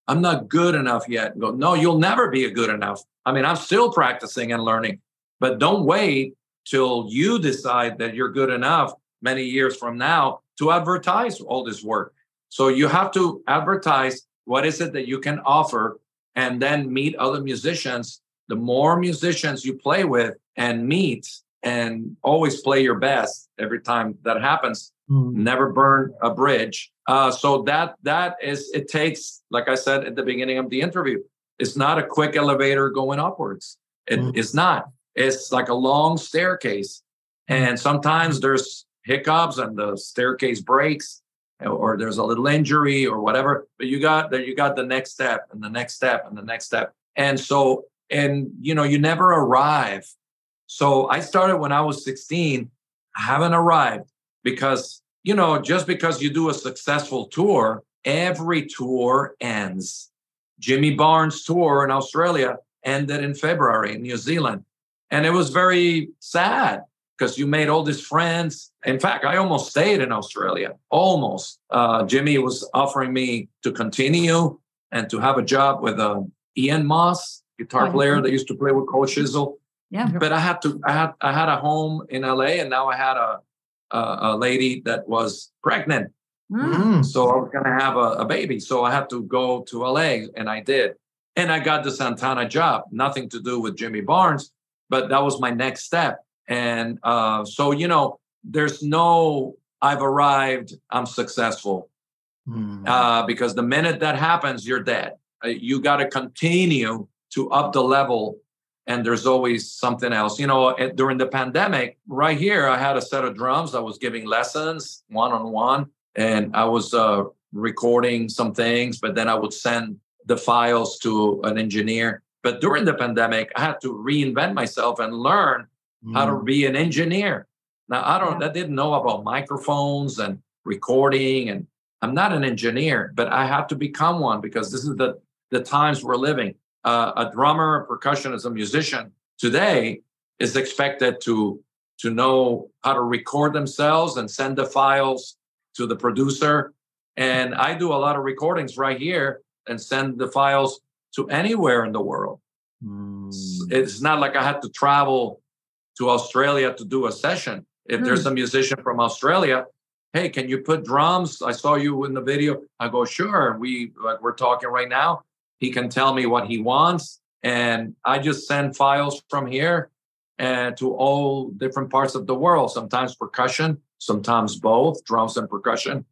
I'm not good enough yet. I go, no, you'll never be good enough. I mean, I'm still practicing and learning, but don't wait till you decide that you're good enough many years from now to advertise all this work. So you have to advertise what is it that you can offer and then meet other musicians. The more musicians you play with and meet and always play your best every time that happens, mm. never burn a bridge. Uh, so that that is it takes, like I said at the beginning of the interview, it's not a quick elevator going upwards. It mm. is not. It's like a long staircase. And sometimes there's hiccups and the staircase breaks or there's a little injury or whatever but you got that you got the next step and the next step and the next step and so and you know you never arrive so i started when i was 16 i haven't arrived because you know just because you do a successful tour every tour ends jimmy barnes tour in australia ended in february in new zealand and it was very sad because you made all these friends. In fact, I almost stayed in Australia. Almost. Uh, Jimmy was offering me to continue and to have a job with uh, Ian Moss, guitar oh, player that used to play with Cold Chisel. Yeah. But I had to. I had. I had a home in LA, and now I had a a, a lady that was pregnant. Mm. So I was going to have a, a baby. So I had to go to LA, and I did. And I got the Santana job. Nothing to do with Jimmy Barnes, but that was my next step and uh, so, you know, there's no, I've arrived, I'm successful. Mm. Uh, because the minute that happens, you're dead. Uh, you got to continue to up the level, and there's always something else. You know, during the pandemic, right here, I had a set of drums. I was giving lessons one on one, and I was uh, recording some things, but then I would send the files to an engineer. But during the pandemic, I had to reinvent myself and learn mm. how to mm. be an engineer. Now I don't yeah. I didn't know about microphones and recording and I'm not an engineer, but I have to become one because this is the the times we're living. Uh, a drummer, a percussionist, a musician today is expected to to know how to record themselves and send the files to the producer. And I do a lot of recordings right here and send the files to anywhere in the world. Mm. It's not like I had to travel to Australia to do a session. If there's hmm. a musician from Australia, hey, can you put drums? I saw you in the video. I go, sure. We like we're talking right now. He can tell me what he wants, and I just send files from here and to all different parts of the world. Sometimes percussion, sometimes both drums and percussion.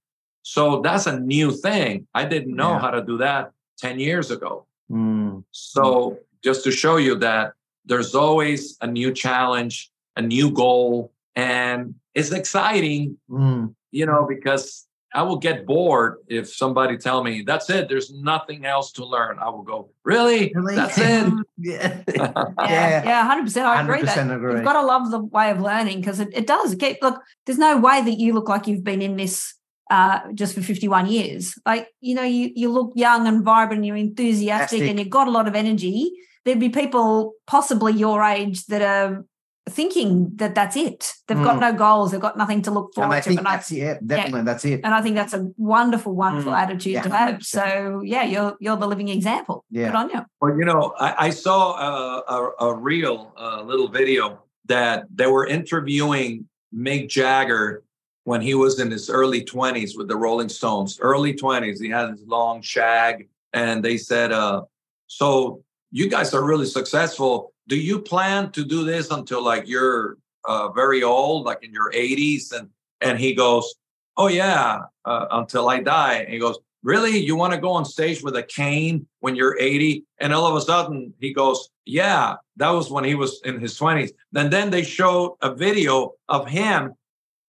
So that's a new thing. I didn't know yeah. how to do that ten years ago. Mm. So just to show you that there's always a new challenge, a new goal, and it's exciting, mm. you know, because I will get bored if somebody tell me that's it. There's nothing else to learn. I will go, really? really? That's it. yeah. yeah, yeah, hundred percent. I agree. That agree. you've got to love the way of learning because it, it does get. Look, there's no way that you look like you've been in this uh, just for 51 years. Like you know, you you look young and vibrant. And you're enthusiastic, Fantastic. and you've got a lot of energy there'd be people possibly your age that are thinking that that's it. They've got Mm. no goals. They've got nothing to look And forward I to. think And I, that's it. Definitely, that's it. and I think that's a wonderful, wonderful Mm. attitude Yeah, to have. So yeah, you're you're the living example. Yeah. Good on you. Well, you know, I, I saw a, a, a real uh, little video that they were interviewing Mick Jagger when he was in his early 20s with the Rolling Stones. Early 20s, he had his long shag, and they said, uh, "So you guys are really successful. Do you plan to do this until like you're uh, very old, like in your 80s?" And and he goes, "Oh yeah, uh, until I die." And he goes, really you want to go on stage with a cane when you're 80 and all of a sudden he goes yeah that was when he was in his 20s and then they showed a video of him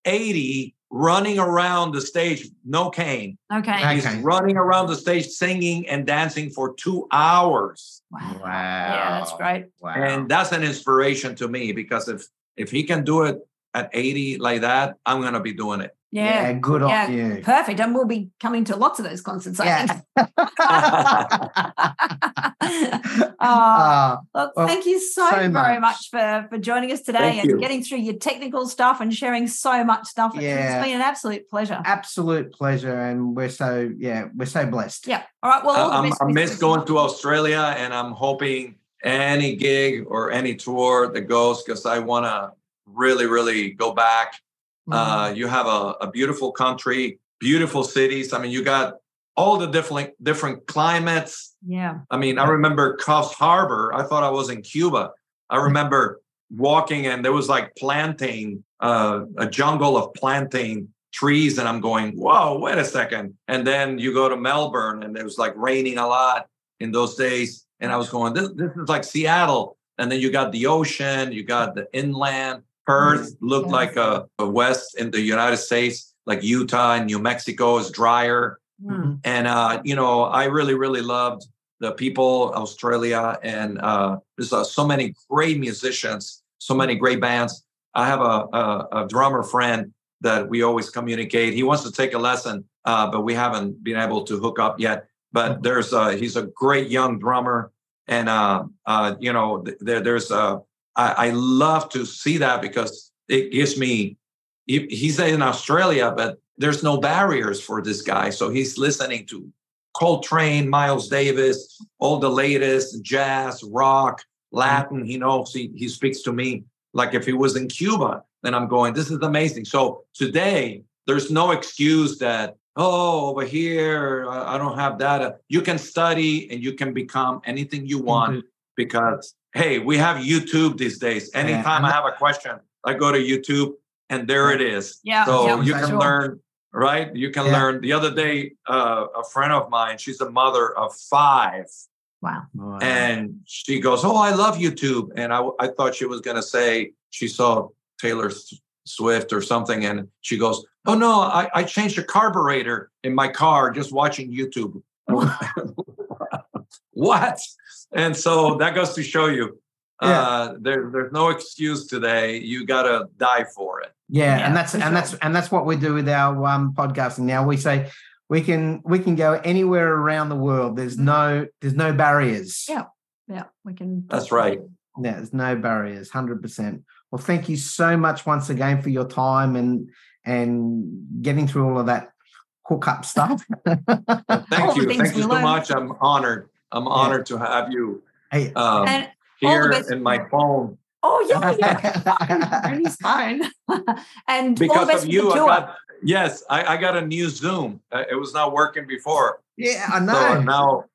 80 running around the stage no cane Okay. he's Okay. running around the stage singing and dancing for two hours Wow. Wow. Yeah, that's great. Wow. and that's an inspiration to me because if if he can do it at 80 like that i'm going to be doing it Yeah. yeah, good on Yeah. you. Perfect. And we'll be coming to lots of those concerts. I Yeah. think. Uh, Ah, Well, Well, thank you so, so very much. much for, for joining us today Thank and you. getting through your technical stuff and sharing so much stuff. Yeah. It's been an absolute pleasure. absolute pleasure, and we're so yeah, we're so blessed. Yeah. All right. Well, all the I'm, best I miss this. going to Australia, and I'm hoping any gig or any tour that goes because I want to really, really go back. Uh, you have a, a beautiful country, beautiful cities. I mean, you got all the different different climates. Yeah. I mean, I remember Coffs Harbor. I thought I was in Cuba. I remember walking, and there was like plantain, uh, a jungle of plantain trees, and I'm going, "Whoa, wait a second. And then you go to Melbourne, and it was like raining a lot in those days, and I was going, "This, this is like Seattle." And then you got the ocean, you got the inland. Perth looked Yes. like a, a west in the United States, like Utah and New Mexico is drier. Mm. and uh, you know i really really loved the people australia and uh, there's uh, so many great musicians so many great bands. I have a, a, a drummer friend that we always communicate. He wants to take a lesson uh, but we haven't been able to hook up yet. But there's a, he's a great young drummer and uh, uh, you know th- there, there's uh, I, I love to see that because it gives me he- he's in australia but there's no barriers for this guy. So he's listening to Coltrane, Miles Davis, all the latest jazz, rock, mm-hmm. Latin. He knows he, he speaks to me like if he was in Cuba. Then I'm going, this is amazing. So today, there's no excuse that, oh, over here, I I don't have data. You can study and you can become anything you want mm-hmm. because, hey, we have YouTube these days. Anytime I have a question, I go to YouTube and there it is. Yeah. So yeah, you can sure. learn, right? You can Yeah. learn. The other day, uh, a friend of mine, she's a mother of five, Wow. Wow. and she goes, "Oh, I love YouTube." And I, I thought she was going to say she saw Taylor Swift or something, and she goes, "Oh no, I, I changed the carburetor in my car just watching YouTube." what? And so that goes to show you. Yeah. Uh, there, there's no excuse today. You got to die for it. Yeah, Yeah, and that's and that's and that's what we do with our um, podcasting. Now we say we can we can go anywhere around the world. There's no there's no barriers. Yeah. Yeah. We can. That's right. Yeah, there's no barriers. Hundred percent. Well, thank you so much once again for your time and and getting through all of that hookup stuff. Thank All you. Thank you so learned. much. I'm honored. I'm honored to have you hey, um, And here in my phone. oh yeah, yeah. and he's fine. and Because of you, I got yes, I, I got a new Zoom. Uh, it was not working before, yeah, I so know. now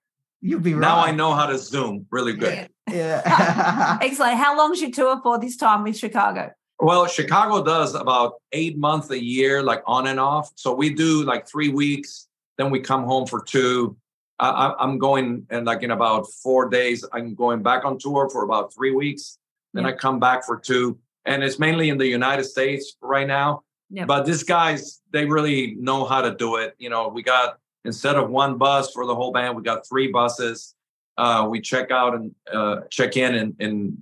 You'll be right. now I know how to Zoom really good. Yeah. Excellent. How long's your tour for this time with Chicago? Well, Chicago does about eight months a year, like on and off. So we do like three weeks, then we come home for two. I, I'm going and like in about four days, I'm going back on tour for about three weeks. Then Yeah. I come back for two, and it's mainly in the United States right now. But these guys, they really know how to do it. You know, we got instead of one bus for the whole band, we got three buses. Uh, we check out and uh, check in, in in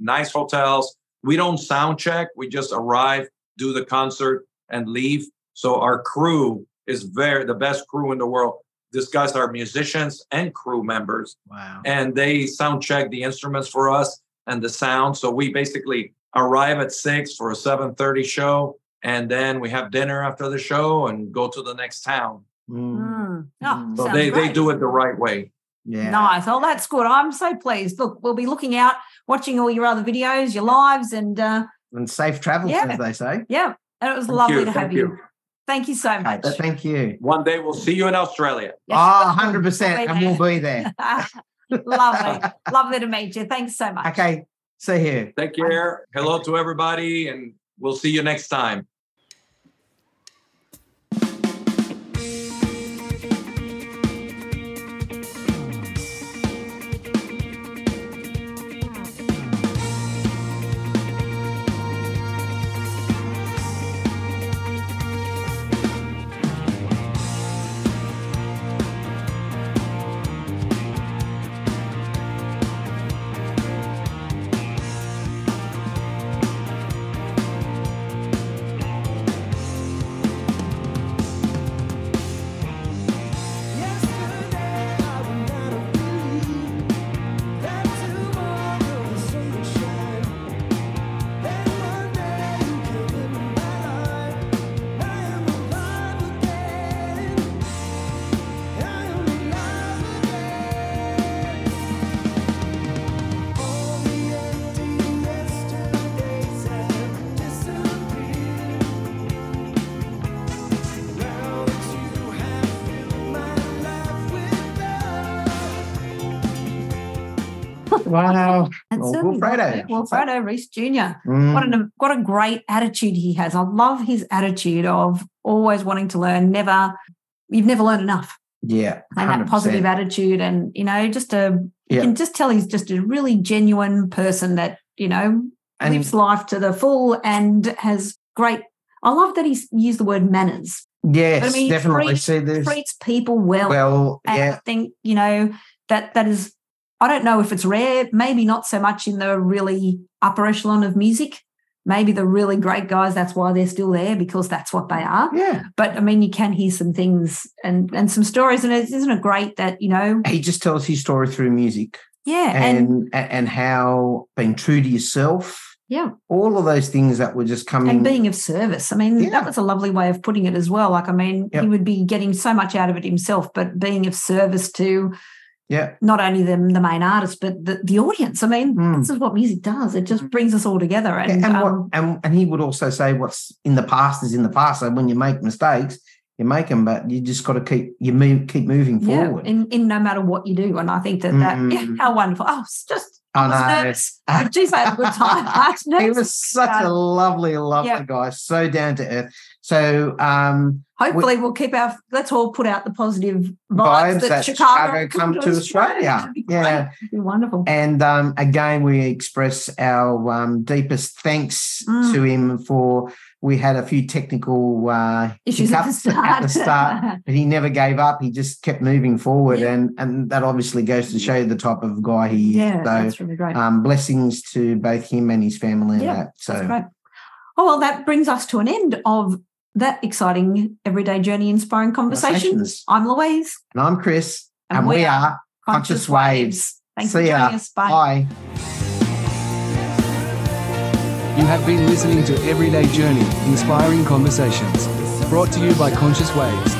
nice hotels. We don't sound check. We just arrive, do the concert, and leave. So our crew is very the best crew in the world. These guys are musicians and crew members wow. and they sound check the instruments for us and the sound. So we basically arrive at six for a seven thirty show, and then we have dinner after the show and go to the next town. Mm, Mm. Oh, Mm. So sounds they they do it the right way. yeah. Nice. Oh, that's good. I'm so pleased. Look, we'll be looking out, watching all your other videos, your lives, and uh, And safe travels, Yeah. as they say. yeah, and it was Thank lovely you, to thank have you. you. Thank you so Okay, much. thank you. One day we'll see you in Australia. Yes. Ah, oh, 100%. And we'll be there. lovely, lovely to meet you. Thanks so much. Okay. See you. Take care. Hello to everybody, and we'll see you next time. Wow. That's Well, lovely. Walfredo Reyes Jr. Mm. What a what a great attitude he has. I love his attitude of always wanting to learn. Never, you've never learned enough. yeah. And that positive attitude, and you know, just a you Yeah. can just tell he's just a really genuine person that you know And lives life to the full and has great. I love that he's used the word manners. yes, I mean, definitely. treat- See, Treats people well. well, And yeah. I think, you know, that that is I don't know if it's rare, maybe not so much in the really upper echelon of music. Maybe the really great guys, that's why they're still there because that's what they are. Yeah. But I mean, you can hear some things and and some stories, and it, isn't it great that you know, He just tells his story through music yeah, and, and and how being true to yourself, yeah, all of those things that were just coming. and being of service. I mean, Yeah. that was a lovely way of putting it as well. Like, I mean, Yep. he would be getting so much out of it himself, but being of service to yeah. not only the, the main artist but the, the audience. I mean, Mm. this is what music does. It just brings us all together. Yeah, And, and, what, um, and and he would also say what's in the past is in the past. So when you make mistakes, you make them, but you just got to keep you move keep moving yeah, forward. in, in no matter what you do. And I think that that yeah, Mm. how wonderful. Oh, it's just I was know. I had a good time. I was he was such a lovely, lovely yeah. guy, so down to earth. So um, Hopefully, we'll keep our. Let's all put out the positive vibes, vibes that, that Chicago, Chicago come to Australia. It'd Yeah. be wonderful. And um, again, we express our um, deepest thanks Mm. to him for. We had a few technical uh, Issues at the start. at the start, but he never gave up. He just kept moving forward, Yeah. and and that obviously goes to show the type of guy he is. yeah, is. that's really great. um, blessings to both him and his family. Yeah, that. So, That's great. Oh, well, that brings us to an end of that exciting everyday journey inspiring conversations. I'm Louise. and I'm Chris, And and, we we are Conscious Waves. Thanks See for ya. us. Bye. Bye. You have been listening to Everyday Journey Inspiring Conversations. Brought to you by Conscious Waves.